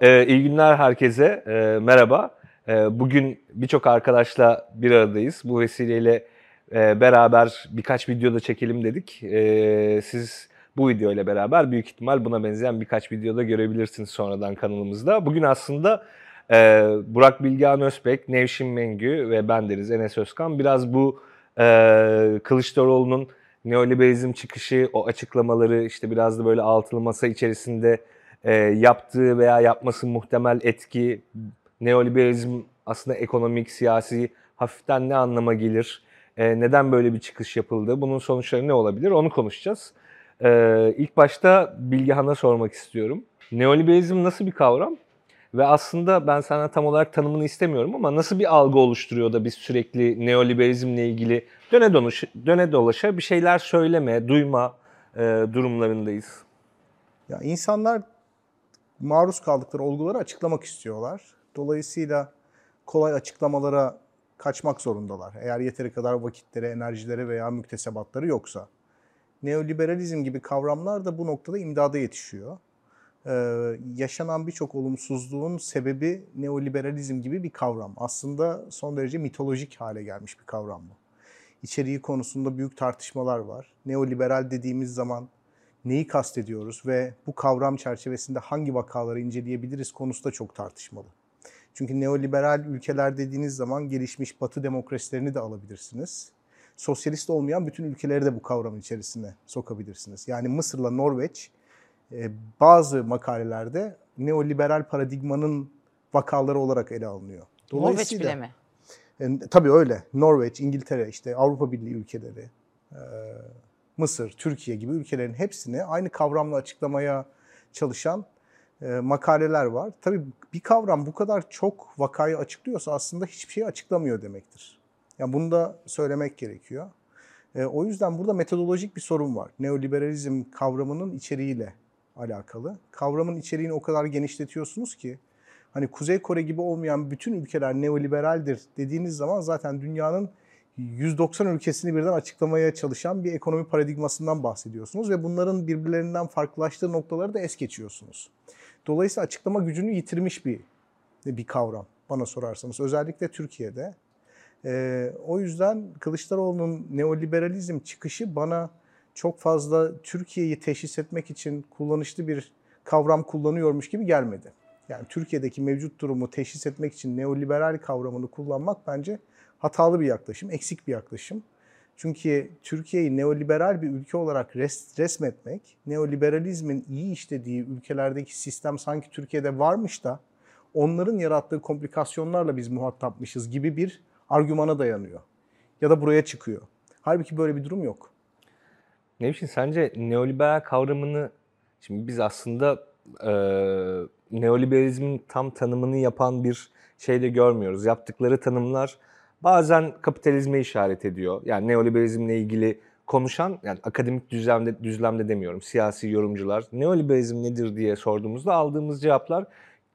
Ee, iyi günler herkese. Ee, merhaba. Ee, bugün birçok arkadaşla bir aradayız. Bu vesileyle e, beraber birkaç video da çekelim dedik. Ee, siz bu video ile beraber büyük ihtimal buna benzeyen birkaç videoda görebilirsiniz sonradan kanalımızda. Bugün aslında e, Burak Bilgehan Özbek, Nevşin Mengü ve bendeniz Enes Özkan biraz bu e, Kılıçdaroğlu'nun neoliberalizm çıkışı, o açıklamaları işte biraz da böyle altılı masa içerisinde e, yaptığı veya yapması muhtemel etki, neoliberalizm aslında ekonomik, siyasi hafiften ne anlama gelir, e, neden böyle bir çıkış yapıldı, bunun sonuçları ne olabilir onu konuşacağız. E, ilk başta Bilgehan'a sormak istiyorum. Neoliberalizm nasıl bir kavram? Ve aslında ben sana tam olarak tanımını istemiyorum ama nasıl bir algı oluşturuyor da biz sürekli neoliberalizmle ilgili döne, donuş, döne dolaşa bir şeyler söyleme, duyma e, durumlarındayız. Ya insanlar maruz kaldıkları olguları açıklamak istiyorlar. Dolayısıyla kolay açıklamalara kaçmak zorundalar. Eğer yeteri kadar vakitleri, enerjileri veya müktesebatları yoksa. Neoliberalizm gibi kavramlar da bu noktada imdada yetişiyor. Ee, yaşanan birçok olumsuzluğun sebebi neoliberalizm gibi bir kavram. Aslında son derece mitolojik hale gelmiş bir kavram bu. İçeriği konusunda büyük tartışmalar var. Neoliberal dediğimiz zaman neyi kastediyoruz ve bu kavram çerçevesinde hangi vakaları inceleyebiliriz konusu da çok tartışmalı. Çünkü neoliberal ülkeler dediğiniz zaman gelişmiş batı demokrasilerini de alabilirsiniz. Sosyalist olmayan bütün ülkeleri de bu kavramın içerisine sokabilirsiniz. Yani Mısır'la Norveç e, bazı makalelerde neoliberal paradigmanın vakaları olarak ele alınıyor. Norveç bile mi? E, tabii öyle. Norveç, İngiltere, işte Avrupa Birliği ülkeleri, e, Mısır, Türkiye gibi ülkelerin hepsini aynı kavramla açıklamaya çalışan e, makaleler var. Tabii bir kavram bu kadar çok vakayı açıklıyorsa aslında hiçbir şeyi açıklamıyor demektir. Yani bunu da söylemek gerekiyor. E, o yüzden burada metodolojik bir sorun var. Neoliberalizm kavramının içeriğiyle alakalı. Kavramın içeriğini o kadar genişletiyorsunuz ki hani Kuzey Kore gibi olmayan bütün ülkeler neoliberaldir dediğiniz zaman zaten dünyanın 190 ülkesini birden açıklamaya çalışan bir ekonomi paradigmasından bahsediyorsunuz ve bunların birbirlerinden farklılaştığı noktaları da es geçiyorsunuz. Dolayısıyla açıklama gücünü yitirmiş bir bir kavram bana sorarsanız özellikle Türkiye'de. Ee, o yüzden Kılıçdaroğlu'nun neoliberalizm çıkışı bana çok fazla Türkiye'yi teşhis etmek için kullanışlı bir kavram kullanıyormuş gibi gelmedi. Yani Türkiye'deki mevcut durumu teşhis etmek için neoliberal kavramını kullanmak bence hatalı bir yaklaşım, eksik bir yaklaşım. Çünkü Türkiye'yi neoliberal bir ülke olarak res, resmetmek, neoliberalizmin iyi işlediği ülkelerdeki sistem sanki Türkiye'de varmış da onların yarattığı komplikasyonlarla biz muhatapmışız gibi bir argümana dayanıyor. Ya da buraya çıkıyor. Halbuki böyle bir durum yok. Nevşin sence neoliberal kavramını, şimdi biz aslında e, neoliberalizmin tam tanımını yapan bir şey de görmüyoruz. Yaptıkları tanımlar bazen kapitalizme işaret ediyor. Yani neoliberalizmle ilgili konuşan, yani akademik düzlemde, düzlemde demiyorum, siyasi yorumcular neoliberalizm nedir diye sorduğumuzda aldığımız cevaplar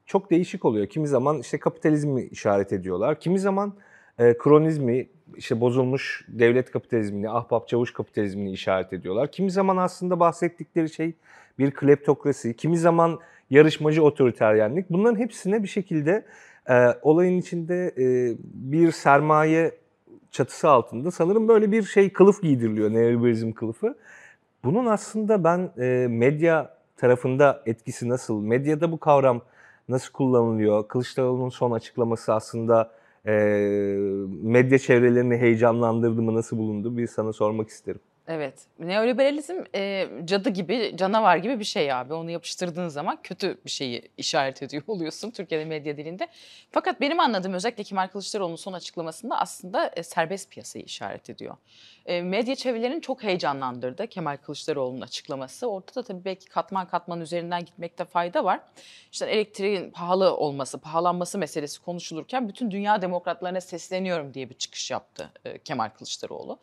çok değişik oluyor. Kimi zaman işte kapitalizmi işaret ediyorlar, kimi zaman e, kronizmi, işte bozulmuş devlet kapitalizmini, ahbap çavuş kapitalizmini işaret ediyorlar. Kimi zaman aslında bahsettikleri şey bir kleptokrasi, kimi zaman yarışmacı otoriteryenlik. Bunların hepsine bir şekilde e, olayın içinde e, bir sermaye çatısı altında sanırım böyle bir şey kılıf giydiriliyor, neoliberalizm kılıfı. Bunun aslında ben e, medya tarafında etkisi nasıl, medyada bu kavram nasıl kullanılıyor? Kılıçdaroğlu'nun son açıklaması aslında e, medya çevrelerini heyecanlandırdı mı, nasıl bulundu bir sana sormak isterim. Evet. Neoliberalizm e, cadı gibi, canavar gibi bir şey abi. Onu yapıştırdığın zaman kötü bir şeyi işaret ediyor oluyorsun Türkiye'de medya dilinde. Fakat benim anladığım özellikle Kemal Kılıçdaroğlu'nun son açıklamasında aslında e, serbest piyasayı işaret ediyor. E, medya çevrelerini çok heyecanlandırdı Kemal Kılıçdaroğlu'nun açıklaması. Orada da tabii belki katman katman üzerinden gitmekte fayda var. İşte elektriğin pahalı olması, pahalanması meselesi konuşulurken bütün dünya demokratlarına sesleniyorum diye bir çıkış yaptı e, Kemal Kılıçdaroğlu.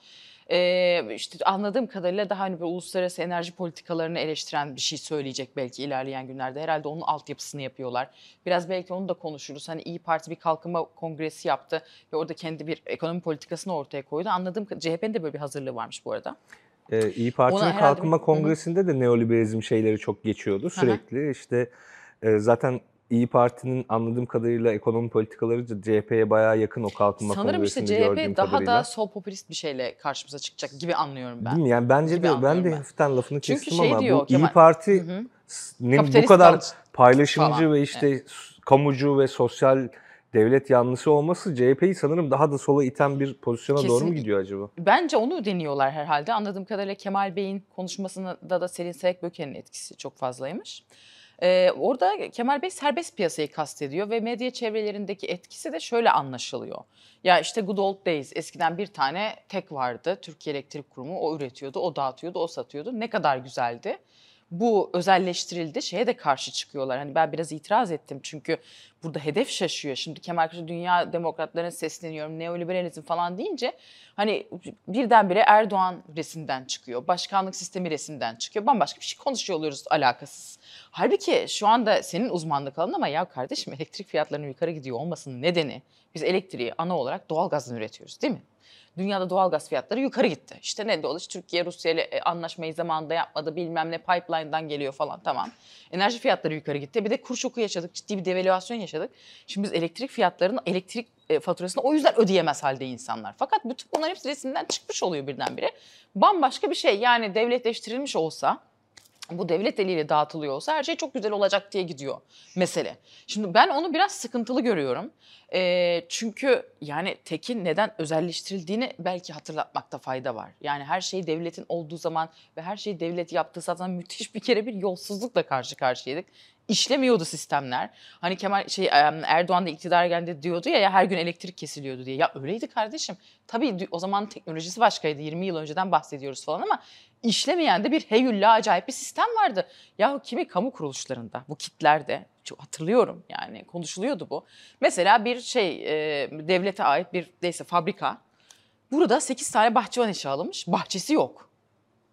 Ee, işte anladığım kadarıyla daha hani böyle uluslararası enerji politikalarını eleştiren bir şey söyleyecek belki ilerleyen günlerde. Herhalde onun altyapısını yapıyorlar. Biraz belki onu da konuşuruz. Hani İyi Parti bir kalkınma kongresi yaptı ve orada kendi bir ekonomi politikasını ortaya koydu. Anladığım CHP'nin de böyle bir hazırlığı varmış bu arada. Ee, İyi Parti'nin Kalkınma bir... Kongresinde de neoliberalizm şeyleri çok geçiyordu sürekli. Hı-hı. İşte e, zaten İyi Parti'nin anladığım kadarıyla ekonomi politikaları CHP'ye bayağı yakın o kalkınma Sanırım işte CHP daha kadarıyla. da sol popülist bir şeyle karşımıza çıkacak gibi anlıyorum ben. Değil mi? Yani bence Gibi de ben de ben. hafiften lafını Çünkü kestim şey ama diyor bu Kemal- İyi Parti Hı bu kadar paylaşımcı falan. ve işte kamucu ve sosyal devlet yanlısı olması CHP'yi sanırım daha da sola iten bir pozisyona doğru mu gidiyor acaba? Bence onu deniyorlar herhalde. Anladığım kadarıyla Kemal Bey'in konuşmasında da Selin Selek-Böke'nin etkisi çok fazlaymış. Ee, orada Kemal Bey serbest piyasayı kastediyor ve medya çevrelerindeki etkisi de şöyle anlaşılıyor. Ya işte good old days eskiden bir tane tek vardı Türkiye Elektrik Kurumu o üretiyordu, o dağıtıyordu, o satıyordu. Ne kadar güzeldi. Bu özelleştirildi. Şeye de karşı çıkıyorlar. Hani ben biraz itiraz ettim çünkü burada hedef şaşıyor. Şimdi Kemal Kılıçdaroğlu dünya demokratlarına sesleniyorum, neoliberalizm falan deyince hani birdenbire Erdoğan resimden çıkıyor. Başkanlık sistemi resimden çıkıyor. Bambaşka bir şey konuşuyor oluyoruz alakasız. Halbuki şu anda senin uzmanlık alanın ama ya kardeşim elektrik fiyatlarının yukarı gidiyor olmasının nedeni biz elektriği ana olarak doğalgazdan üretiyoruz değil mi? Dünyada doğalgaz fiyatları yukarı gitti. İşte ne de olur Türkiye Rusya ile e, anlaşmayı zamanında yapmadı bilmem ne pipeline'dan geliyor falan tamam. Enerji fiyatları yukarı gitti. Bir de kur şoku yaşadık. Ciddi bir devalüasyon yaşadık. Şimdi biz elektrik fiyatlarının elektrik e, faturasını o yüzden ödeyemez halde insanlar. Fakat bütün bunların hepsi resimden çıkmış oluyor birdenbire. Bambaşka bir şey yani devletleştirilmiş olsa bu devlet eliyle dağıtılıyor olsa her şey çok güzel olacak diye gidiyor mesele. Şimdi ben onu biraz sıkıntılı görüyorum. Ee, çünkü yani tekin neden özelleştirildiğini belki hatırlatmakta fayda var. Yani her şey devletin olduğu zaman ve her şeyi devlet yaptığı zaman müthiş bir kere bir yolsuzlukla karşı karşıyaydık. İşlemiyordu sistemler. Hani Kemal şey Erdoğan da iktidar geldi diyordu ya, ya her gün elektrik kesiliyordu diye. Ya öyleydi kardeşim. Tabii o zaman teknolojisi başkaydı. 20 yıl önceden bahsediyoruz falan ama işlemeyen de bir heyülla acayip bir sistem vardı. Ya kimi kamu kuruluşlarında, bu kitlerde çok hatırlıyorum yani konuşuluyordu bu. Mesela bir şey e, devlete ait bir neyse fabrika. Burada 8 tane bahçıvan işe alınmış. Bahçesi yok.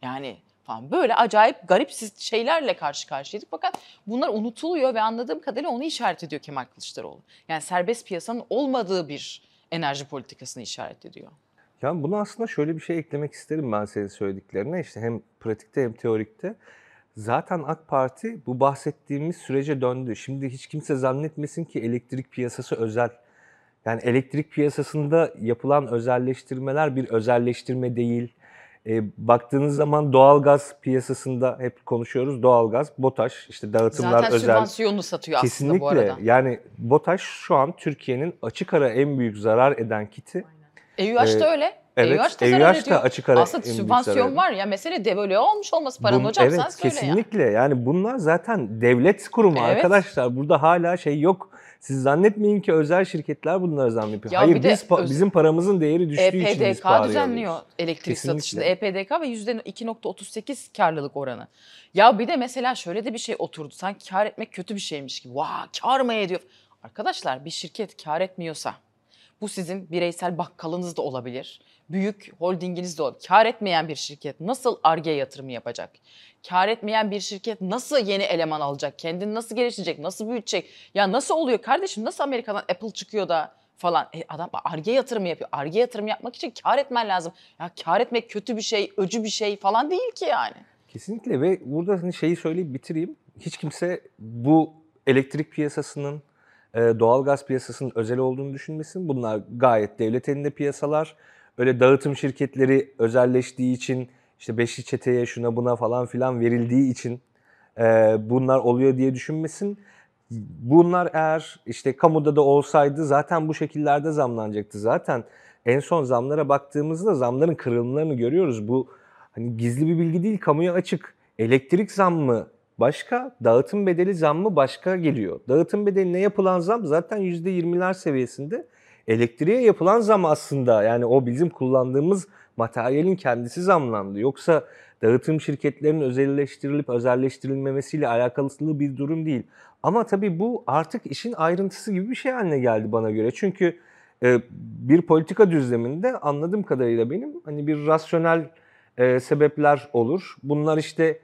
Yani falan böyle acayip garip şeylerle karşı karşıyaydık. Fakat bunlar unutuluyor ve anladığım kadarıyla onu işaret ediyor Kemal Kılıçdaroğlu. Yani serbest piyasanın olmadığı bir enerji politikasını işaret ediyor. Yani buna aslında şöyle bir şey eklemek isterim ben senin söylediklerine. İşte hem pratikte hem teorikte. Zaten AK Parti bu bahsettiğimiz sürece döndü. Şimdi hiç kimse zannetmesin ki elektrik piyasası özel. Yani elektrik piyasasında yapılan özelleştirmeler bir özelleştirme değil. E, baktığınız zaman doğalgaz piyasasında hep konuşuyoruz. Doğalgaz, BOTAŞ, işte dağıtımlar Zaten özel. sübvansiyonunu satıyor Kesinlikle. aslında bu arada. Yani BOTAŞ şu an Türkiye'nin açık ara en büyük zarar eden kiti. EÜH Ee, da öyle. Evet, EÜH da açık ara Aslında sübvansiyon var ya mesele devalüe olmuş olması paranın Bun- hocam evet, sen söyle ya. kesinlikle. Yani bunlar zaten devlet kurumu Evet. arkadaşlar. Burada hala şey yok. Siz zannetmeyin ki özel şirketler bunlara zam yapıyor. Ya Hayır biz pa- öz- bizim paramızın değeri düştüğü için biz EPDK düzenliyor alıyoruz. elektrik Kesinlikle. satışında. EPDK ve %2.38 karlılık oranı. Ya bir de mesela şöyle de bir şey oturdu. Sanki kar etmek kötü bir şeymiş gibi. Vah kar mı ediyor? Arkadaşlar bir şirket kar etmiyorsa bu sizin bireysel bakkalınız da olabilir. Büyük holdinginiz de olabilir. Kar etmeyen bir şirket nasıl ARGE yatırımı yapacak? Kar etmeyen bir şirket nasıl yeni eleman alacak? Kendini nasıl geliştirecek? Nasıl büyütecek? Ya nasıl oluyor kardeşim? Nasıl Amerika'dan Apple çıkıyor da falan. E adam ARGE yatırımı yapıyor. ARGE yatırım yapmak için kar etmen lazım. Ya kar etmek kötü bir şey, öcü bir şey falan değil ki yani. Kesinlikle ve burada hani şeyi söyleyip bitireyim. Hiç kimse bu elektrik piyasasının, e, doğalgaz piyasasının özel olduğunu düşünmesin. Bunlar gayet devlet elinde piyasalar. Öyle dağıtım şirketleri özelleştiği için, işte beşli çeteye şuna buna falan filan verildiği için e, bunlar oluyor diye düşünmesin. Bunlar eğer işte kamuda da olsaydı zaten bu şekillerde zamlanacaktı. Zaten en son zamlara baktığımızda zamların kırılımlarını görüyoruz. Bu hani gizli bir bilgi değil, kamuya açık. Elektrik zammı başka, dağıtım bedeli zammı başka geliyor. Dağıtım bedeline yapılan zam zaten %20'ler seviyesinde. Elektriğe yapılan zam aslında yani o bizim kullandığımız materyalin kendisi zamlandı. Yoksa dağıtım şirketlerinin özelleştirilip özelleştirilmemesiyle alakalı bir durum değil. Ama tabii bu artık işin ayrıntısı gibi bir şey haline geldi bana göre. Çünkü e, bir politika düzleminde anladığım kadarıyla benim hani bir rasyonel e, sebepler olur. Bunlar işte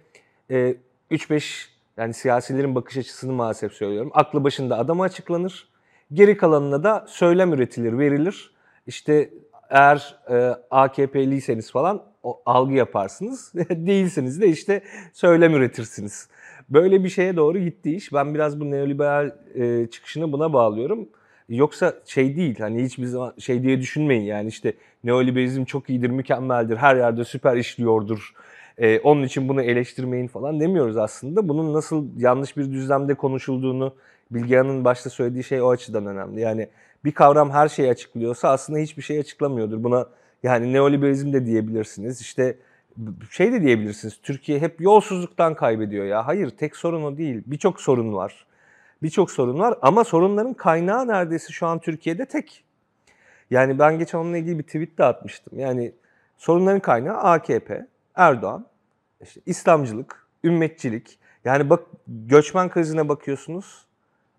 e, 3-5 yani siyasilerin bakış açısını maalesef söylüyorum. Aklı başında adam açıklanır. Geri kalanına da söylem üretilir, verilir. İşte eğer e, AKP'liyseniz falan o, algı yaparsınız. Değilsiniz de işte söylem üretirsiniz. Böyle bir şeye doğru gitti iş. Ben biraz bu neoliberal e, çıkışını buna bağlıyorum. Yoksa şey değil hani hiçbir zaman şey diye düşünmeyin yani işte neoliberalizm çok iyidir, mükemmeldir, her yerde süper işliyordur. E, onun için bunu eleştirmeyin falan demiyoruz aslında. Bunun nasıl yanlış bir düzlemde konuşulduğunu Bilgehan'ın başta söylediği şey o açıdan önemli. Yani bir kavram her şeyi açıklıyorsa aslında hiçbir şey açıklamıyordur. Buna yani neoliberalizm de diyebilirsiniz. İşte şey de diyebilirsiniz. Türkiye hep yolsuzluktan kaybediyor ya. Hayır tek sorun o değil. Birçok sorun var. Birçok sorun var ama sorunların kaynağı neredeyse şu an Türkiye'de tek. Yani ben geçen onunla ilgili bir tweet de atmıştım. Yani sorunların kaynağı AKP, Erdoğan, işte İslamcılık, ümmetçilik. Yani bak göçmen krizine bakıyorsunuz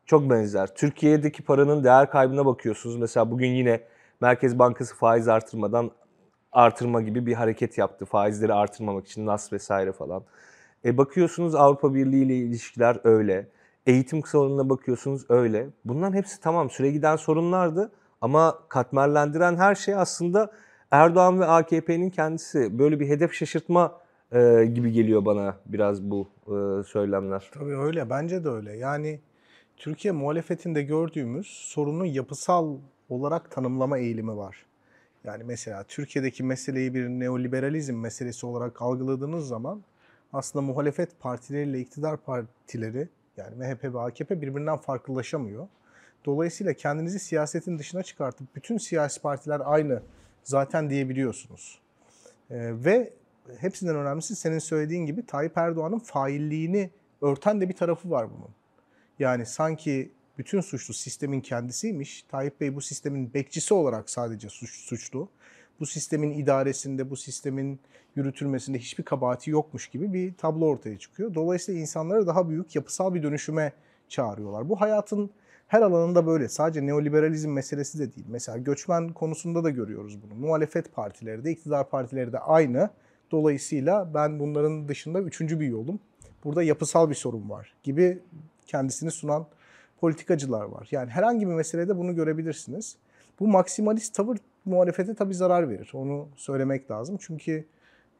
çok benzer. Türkiye'deki paranın değer kaybına bakıyorsunuz. Mesela bugün yine Merkez Bankası faiz artırmadan artırma gibi bir hareket yaptı. Faizleri artırmamak için NAS vesaire falan. E bakıyorsunuz Avrupa Birliği ile ilişkiler öyle. Eğitim sorununa bakıyorsunuz öyle. Bunların hepsi tamam süre giden sorunlardı ama katmerlendiren her şey aslında Erdoğan ve AKP'nin kendisi. Böyle bir hedef şaşırtma e, gibi geliyor bana biraz bu e, söylemler. Tabii öyle. Bence de öyle. Yani Türkiye muhalefetinde gördüğümüz sorunun yapısal olarak tanımlama eğilimi var. Yani mesela Türkiye'deki meseleyi bir neoliberalizm meselesi olarak algıladığınız zaman aslında muhalefet partileriyle iktidar partileri yani MHP ve AKP birbirinden farklılaşamıyor. Dolayısıyla kendinizi siyasetin dışına çıkartıp bütün siyasi partiler aynı zaten diyebiliyorsunuz. Ee, ve hepsinden önemlisi senin söylediğin gibi Tayyip Erdoğan'ın failliğini örten de bir tarafı var bunun. Yani sanki bütün suçlu sistemin kendisiymiş. Tayyip Bey bu sistemin bekçisi olarak sadece suç, suçlu. Bu sistemin idaresinde, bu sistemin yürütülmesinde hiçbir kabahati yokmuş gibi bir tablo ortaya çıkıyor. Dolayısıyla insanları daha büyük yapısal bir dönüşüme çağırıyorlar. Bu hayatın her alanında böyle. Sadece neoliberalizm meselesi de değil. Mesela göçmen konusunda da görüyoruz bunu. Muhalefet partileri de, iktidar partileri de aynı. Dolayısıyla ben bunların dışında üçüncü bir yolum. Burada yapısal bir sorun var gibi kendisini sunan politikacılar var. Yani herhangi bir meselede bunu görebilirsiniz. Bu maksimalist tavır muhalefete tabii zarar verir. Onu söylemek lazım. Çünkü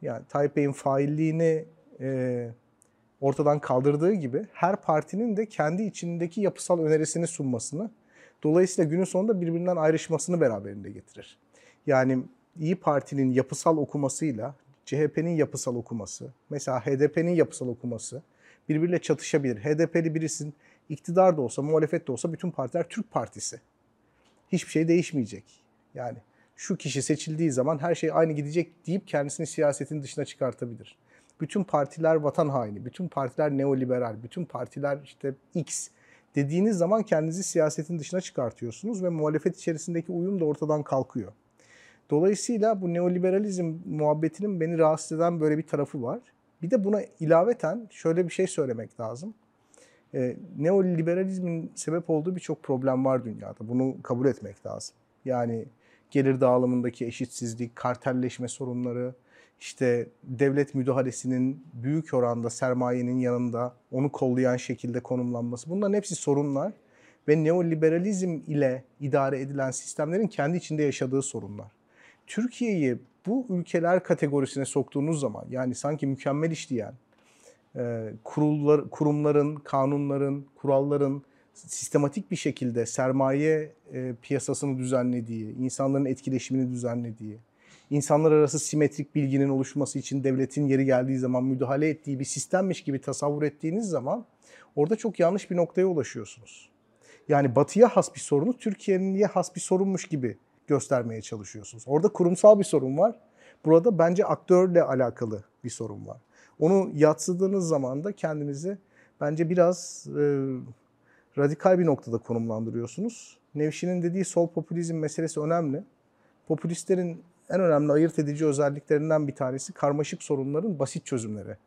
yani Tayyip Bey'in failliğini e, ortadan kaldırdığı gibi her partinin de kendi içindeki yapısal önerisini sunmasını, dolayısıyla günün sonunda birbirinden ayrışmasını beraberinde getirir. Yani İyi Parti'nin yapısal okumasıyla CHP'nin yapısal okuması, mesela HDP'nin yapısal okuması birbiriyle çatışabilir. HDP'li birisin iktidar da olsa, muhalefet de olsa bütün partiler Türk Partisi. Hiçbir şey değişmeyecek. Yani şu kişi seçildiği zaman her şey aynı gidecek deyip kendisini siyasetin dışına çıkartabilir. Bütün partiler vatan haini, bütün partiler neoliberal, bütün partiler işte X dediğiniz zaman kendinizi siyasetin dışına çıkartıyorsunuz ve muhalefet içerisindeki uyum da ortadan kalkıyor. Dolayısıyla bu neoliberalizm muhabbetinin beni rahatsız eden böyle bir tarafı var. Bir de buna ilaveten şöyle bir şey söylemek lazım. E, neoliberalizmin sebep olduğu birçok problem var dünyada. Bunu kabul etmek lazım. Yani gelir dağılımındaki eşitsizlik, kartelleşme sorunları, işte devlet müdahalesinin büyük oranda sermayenin yanında onu kollayan şekilde konumlanması. Bunların hepsi sorunlar ve neoliberalizm ile idare edilen sistemlerin kendi içinde yaşadığı sorunlar. Türkiye'yi bu ülkeler kategorisine soktuğunuz zaman yani sanki mükemmel işleyen e, kurullar, kurumların, kanunların, kuralların sistematik bir şekilde sermaye e, piyasasını düzenlediği, insanların etkileşimini düzenlediği, insanlar arası simetrik bilginin oluşması için devletin yeri geldiği zaman müdahale ettiği bir sistemmiş gibi tasavvur ettiğiniz zaman orada çok yanlış bir noktaya ulaşıyorsunuz. Yani batıya has bir sorunu Türkiye'ye has bir sorunmuş gibi göstermeye çalışıyorsunuz. Orada kurumsal bir sorun var. Burada bence aktörle alakalı bir sorun var. Onu yatsıdığınız zaman da kendinizi bence biraz e, radikal bir noktada konumlandırıyorsunuz. Nevşin'in dediği sol popülizm meselesi önemli. Popülistlerin en önemli ayırt edici özelliklerinden bir tanesi karmaşık sorunların basit çözümleri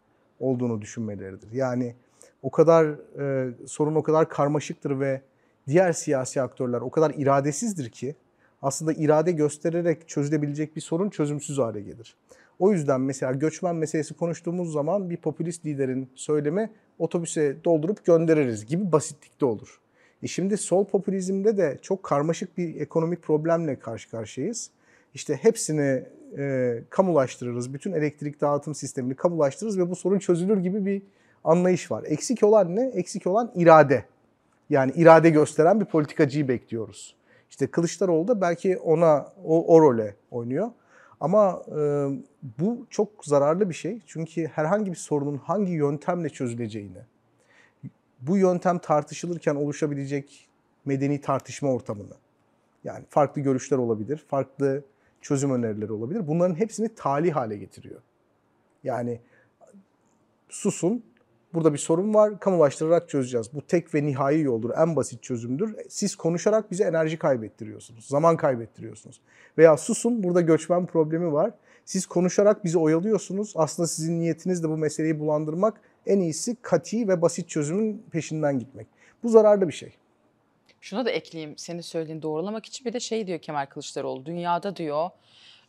olduğunu düşünmeleridir. Yani o kadar e, sorun o kadar karmaşıktır ve diğer siyasi aktörler o kadar iradesizdir ki aslında irade göstererek çözülebilecek bir sorun çözümsüz hale gelir. O yüzden mesela göçmen meselesi konuştuğumuz zaman bir popülist liderin söylemi otobüse doldurup göndeririz gibi basitlikte olur. E şimdi sol popülizmde de çok karmaşık bir ekonomik problemle karşı karşıyayız. İşte hepsini e, kamulaştırırız. Bütün elektrik dağıtım sistemini kamulaştırırız ve bu sorun çözülür gibi bir anlayış var. Eksik olan ne? Eksik olan irade. Yani irade gösteren bir politikacıyı bekliyoruz. İşte Kılıçdaroğlu da belki ona o, o role oynuyor. Ama e, bu çok zararlı bir şey. Çünkü herhangi bir sorunun hangi yöntemle çözüleceğini, bu yöntem tartışılırken oluşabilecek medeni tartışma ortamını, yani farklı görüşler olabilir, farklı çözüm önerileri olabilir. Bunların hepsini tali hale getiriyor. Yani susun, burada bir sorun var, kamulaştırarak çözeceğiz. Bu tek ve nihai yoldur, en basit çözümdür. Siz konuşarak bize enerji kaybettiriyorsunuz, zaman kaybettiriyorsunuz. Veya susun, burada göçmen problemi var. Siz konuşarak bizi oyalıyorsunuz. Aslında sizin niyetiniz de bu meseleyi bulandırmak. En iyisi kati ve basit çözümün peşinden gitmek. Bu zararlı bir şey. Şuna da ekleyeyim senin söylediğini doğrulamak için bir de şey diyor Kemal Kılıçdaroğlu. Dünyada diyor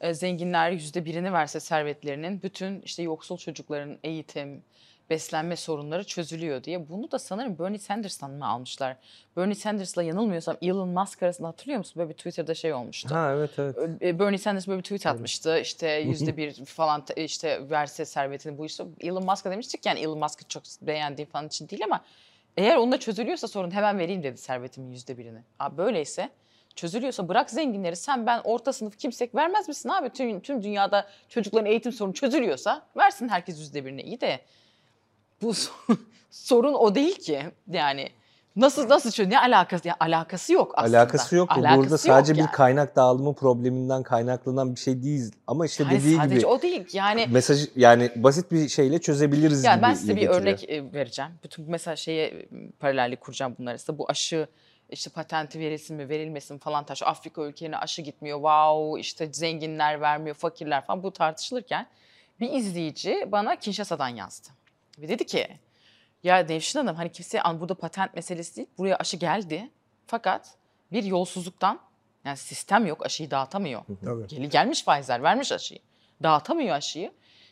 e, zenginler yüzde birini verse servetlerinin bütün işte yoksul çocukların eğitim, beslenme sorunları çözülüyor diye. Bunu da sanırım Bernie Sanders'tan mı almışlar? Bernie Sanders'la yanılmıyorsam Elon Musk arasında hatırlıyor musun? Böyle bir Twitter'da şey olmuştu. Ha evet evet. E, Bernie Sanders böyle bir tweet atmıştı. İşte yüzde bir falan işte verse servetini bu işte Elon Musk'a demiştik yani Elon Musk'ı çok beğendiğim falan için değil ama eğer onunla çözülüyorsa sorun hemen vereyim dedi servetimin yüzde birini. Abi böyleyse çözülüyorsa bırak zenginleri sen ben orta sınıf kimsek vermez misin abi? Tüm, tüm dünyada çocukların eğitim sorunu çözülüyorsa versin herkes yüzde birini iyi de bu sorun o değil ki yani. Nasıl nasıl çözülüyor? Ne alakası? Ya alakası yok aslında. Alakası yok. Alakası Burada sadece yok bir yani. kaynak dağılımı probleminden kaynaklanan bir şey değil. Ama işte Yani dediği sadece gibi o değil yani. mesaj yani basit bir şeyle çözebiliriz Yani gibi ben size bir getiriyor. örnek e, vereceğim. Bütün mesela şeye paralellik kuracağım bunlar arasında. Bu aşı işte patenti verilsin mi verilmesin falan taş. Afrika ülkelerine aşı gitmiyor. Wow işte zenginler vermiyor, fakirler falan bu tartışılırken bir izleyici bana Kinshasa'dan yazdı. Ve dedi ki ya Nevşin Hanım hani kimse an burada patent meselesi değil. Buraya aşı geldi. Fakat bir yolsuzluktan yani sistem yok aşıyı dağıtamıyor. Tabii. Gel, gelmiş Pfizer vermiş aşıyı. Dağıtamıyor aşıyı.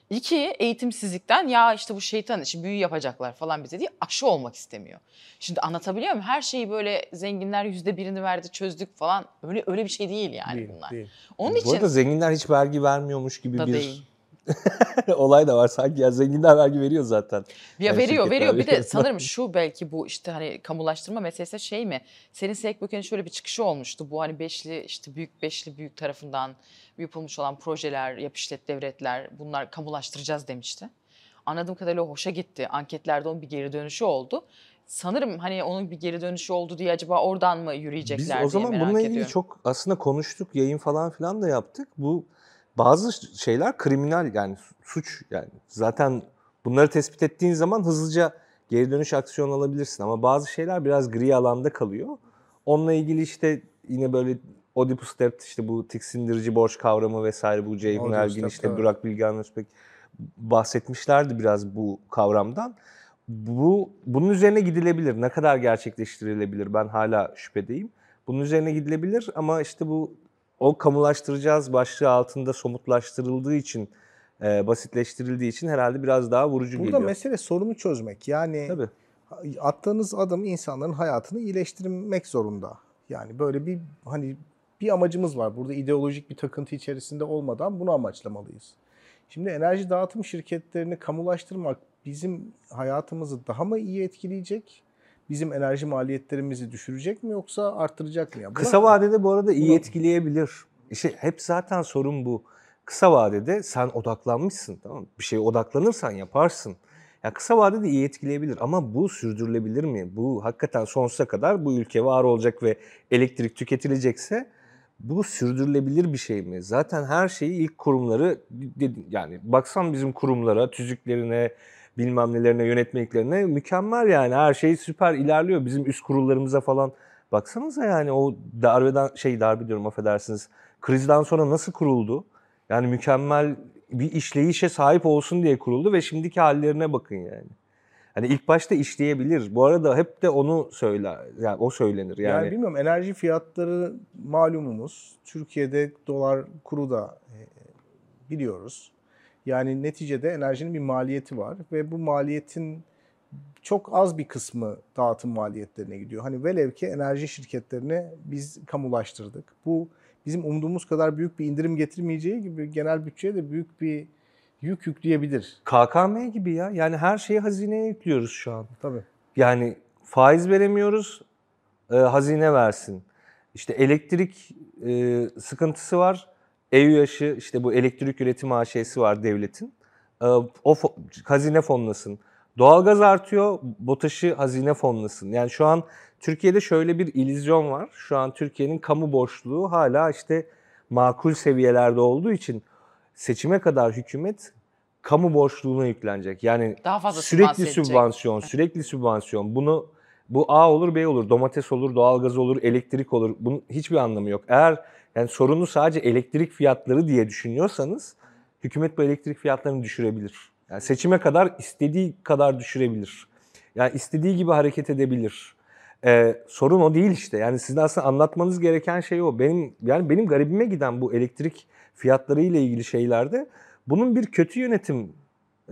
İki eğitimsizlikten ya işte bu şeytan işi büyü yapacaklar falan bize diye aşı olmak istemiyor. Şimdi anlatabiliyor muyum? Her şeyi böyle zenginler yüzde birini verdi çözdük falan. Öyle öyle bir şey değil yani Değil, bunlar. değil. Onun Bu için arada zenginler hiç vergi vermiyormuş gibi bir değil. olay da var sanki. Ya zenginler vergi veriyor zaten. Ya Yani veriyor veriyor. Bir de sanırım şu belki bu işte hani kamulaştırma meselesi şey mi? Senin Sekböken'in şöyle bir çıkışı olmuştu. Bu hani beşli işte büyük beşli büyük tarafından yapılmış olan projeler, yap işlet devletler bunlar kamulaştıracağız demişti. Anladığım kadarıyla hoşa gitti. Anketlerde onun bir geri dönüşü oldu. Sanırım hani onun bir geri dönüşü oldu diye acaba oradan mı yürüyecekler Biz o zaman bununla ilgili ediyorum. çok aslında konuştuk, yayın falan filan da yaptık. Bu bazı şeyler kriminal yani su- suç yani. Zaten bunları tespit ettiğin zaman hızlıca geri dönüş aksiyon alabilirsin ama bazı şeyler biraz gri alanda kalıyor. Onunla ilgili işte yine böyle Oedipus Dept işte bu tiksindirici borç kavramı vesaire bu Ceyhun Ergin Dept, işte evet. Burak Bilgehan Özbek bahsetmişlerdi biraz bu kavramdan. Bu bunun üzerine gidilebilir. Ne kadar gerçekleştirilebilir ben hala şüphedeyim. Bunun üzerine gidilebilir ama işte bu o kamulaştıracağız başlığı altında somutlaştırıldığı için, e, basitleştirildiği için herhalde biraz daha vurucu Burada geliyor. mesele sorunu çözmek. Yani Tabii. attığınız adım insanların hayatını iyileştirmek zorunda. Yani böyle bir hani bir amacımız var. Burada ideolojik bir takıntı içerisinde olmadan bunu amaçlamalıyız. Şimdi enerji dağıtım şirketlerini kamulaştırmak bizim hayatımızı daha mı iyi etkileyecek? Bizim enerji maliyetlerimizi düşürecek mi yoksa arttıracak mı? Ya buna- Kısa vadede bu arada iyi buna- etkileyebilir. İşte hep zaten sorun bu. Kısa vadede sen odaklanmışsın tamam mı? Bir şeye odaklanırsan yaparsın. Ya kısa vadede iyi etkileyebilir ama bu sürdürülebilir mi? Bu hakikaten sonsuza kadar bu ülke var olacak ve elektrik tüketilecekse bu sürdürülebilir bir şey mi? Zaten her şeyi ilk kurumları yani baksan bizim kurumlara, tüzüklerine, bilmem nelerine, yönetmeliklerine mükemmel yani. Her şey süper ilerliyor. Bizim üst kurullarımıza falan baksanıza yani o darbeden şey darbe diyorum affedersiniz. Krizden sonra nasıl kuruldu? Yani mükemmel bir işleyişe sahip olsun diye kuruldu ve şimdiki hallerine bakın yani. Hani ilk başta işleyebilir. Bu arada hep de onu söyler. Yani o söylenir Yani, yani. bilmiyorum enerji fiyatları malumumuz. Türkiye'de dolar kuru da e, biliyoruz. Yani neticede enerjinin bir maliyeti var ve bu maliyetin çok az bir kısmı dağıtım maliyetlerine gidiyor. Hani velev ki enerji şirketlerini biz kamulaştırdık. Bu bizim umduğumuz kadar büyük bir indirim getirmeyeceği gibi genel bütçeye de büyük bir yük yükleyebilir. KKM gibi ya. Yani her şeyi hazineye yüklüyoruz şu an. Tabii. Yani faiz veremiyoruz, e, hazine versin. İşte elektrik e, sıkıntısı var. EÜYAŞ'ı işte bu elektrik üretim AŞ'si var devletin. E, o fo- hazine fonlasın. Doğalgaz artıyor, BOTAŞ'ı hazine fonlasın. Yani şu an Türkiye'de şöyle bir illüzyon var. Şu an Türkiye'nin kamu boşluğu hala işte makul seviyelerde olduğu için seçime kadar hükümet kamu boşluğuna yüklenecek. Yani Daha fazla sürekli sübvansiyon, sürekli sübvansiyon. Bunu bu A olur, B olur, domates olur, doğalgaz olur, elektrik olur. Bunun hiçbir anlamı yok. Eğer yani sorunu sadece elektrik fiyatları diye düşünüyorsanız hükümet bu elektrik fiyatlarını düşürebilir. Yani seçime kadar istediği kadar düşürebilir. Yani istediği gibi hareket edebilir. Ee, sorun o değil işte. Yani sizin aslında anlatmanız gereken şey o. Benim yani benim garibime giden bu elektrik fiyatları ile ilgili şeylerde bunun bir kötü yönetim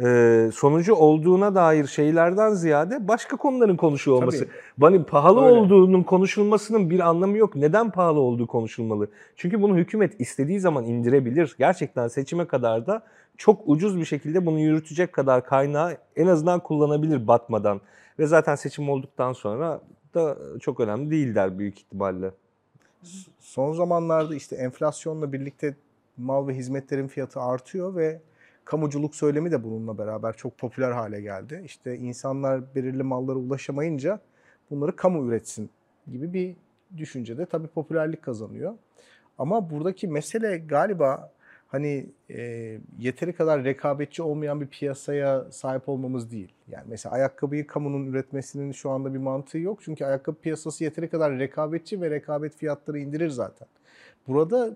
e, sonucu olduğuna dair şeylerden ziyade başka konuların konuşuyor olması. Tabii. Bana pahalı Öyle. olduğunun konuşulmasının bir anlamı yok. Neden pahalı olduğu konuşulmalı? Çünkü bunu hükümet istediği zaman indirebilir. Gerçekten seçime kadar da çok ucuz bir şekilde bunu yürütecek kadar kaynağı en azından kullanabilir batmadan. Ve zaten seçim olduktan sonra da çok önemli değil der büyük ihtimalle. Son zamanlarda işte enflasyonla birlikte mal ve hizmetlerin fiyatı artıyor ve kamuculuk söylemi de bununla beraber çok popüler hale geldi. İşte insanlar belirli mallara ulaşamayınca bunları kamu üretsin gibi bir düşüncede tabii popülerlik kazanıyor. Ama buradaki mesele galiba hani e, yeteri kadar rekabetçi olmayan bir piyasaya sahip olmamız değil. Yani mesela ayakkabıyı kamunun üretmesinin şu anda bir mantığı yok. Çünkü ayakkabı piyasası yeteri kadar rekabetçi ve rekabet fiyatları indirir zaten. Burada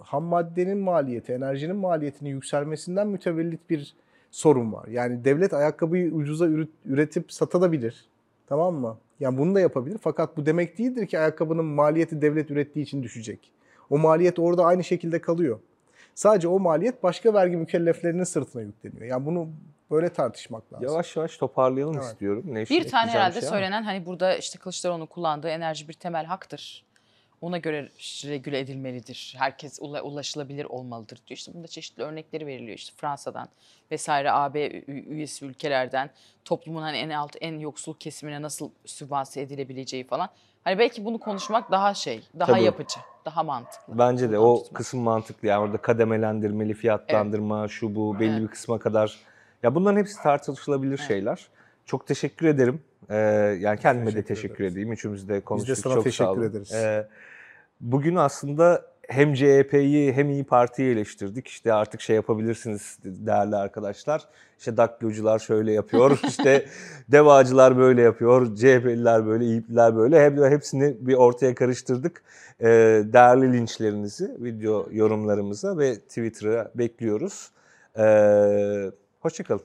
ham maddenin maliyeti, enerjinin maliyetinin yükselmesinden mütevellit bir sorun var. Yani devlet ayakkabıyı ucuza üret- üretip satabilir. Tamam mı? Yani bunu da yapabilir. Fakat bu demek değildir ki ayakkabının maliyeti devlet ürettiği için düşecek. O maliyet orada aynı şekilde kalıyor. Sadece o maliyet başka vergi mükelleflerinin sırtına yükleniyor. Yani bunu böyle tartışmak lazım. Yavaş yavaş toparlayalım Evet. istiyorum. Nevşin, Bir tane ekleyeceğim herhalde şey söylenen hani burada işte Kılıçdaroğlu'nun kullandığı enerji bir temel haktır. Ona göre regüle edilmelidir. Herkes ula- ulaşılabilir olmalıdır diyor. İşte bunda çeşitli örnekleri veriliyor. İşte Fransa'dan vesaire AB üyesi ülkelerden toplumun hani en alt en yoksul kesimine nasıl sübvanse edilebileceği falan. Hani belki bunu konuşmak daha şey, daha Tabii. yapıcı, daha mantıklı. Bence de o tutmak. kısım mantıklı. Yani orada kademelendirmeli, fiyatlandırma, şu bu belli Evet. bir kısma kadar. Ya bunların hepsi tartışılabilir Evet. şeyler. Çok teşekkür ederim. Ee, yani kendime de Teşekkür teşekkür ederiz. edeyim. Üçümüz de konuştuk. sana Çok teşekkür sağ olun. ederiz. Ee, bugün aslında hem CHP'yi hem İyi Parti'yi eleştirdik. İşte artık şey yapabilirsiniz değerli arkadaşlar. İşte daklocular şöyle yapıyor. işte devacılar böyle yapıyor. CHP'liler böyle, İYİP'liler böyle. Hep, hepsini bir ortaya karıştırdık. Ee, değerli linçlerinizi video yorumlarımıza ve Twitter'a bekliyoruz. Ee, hoşçakalın.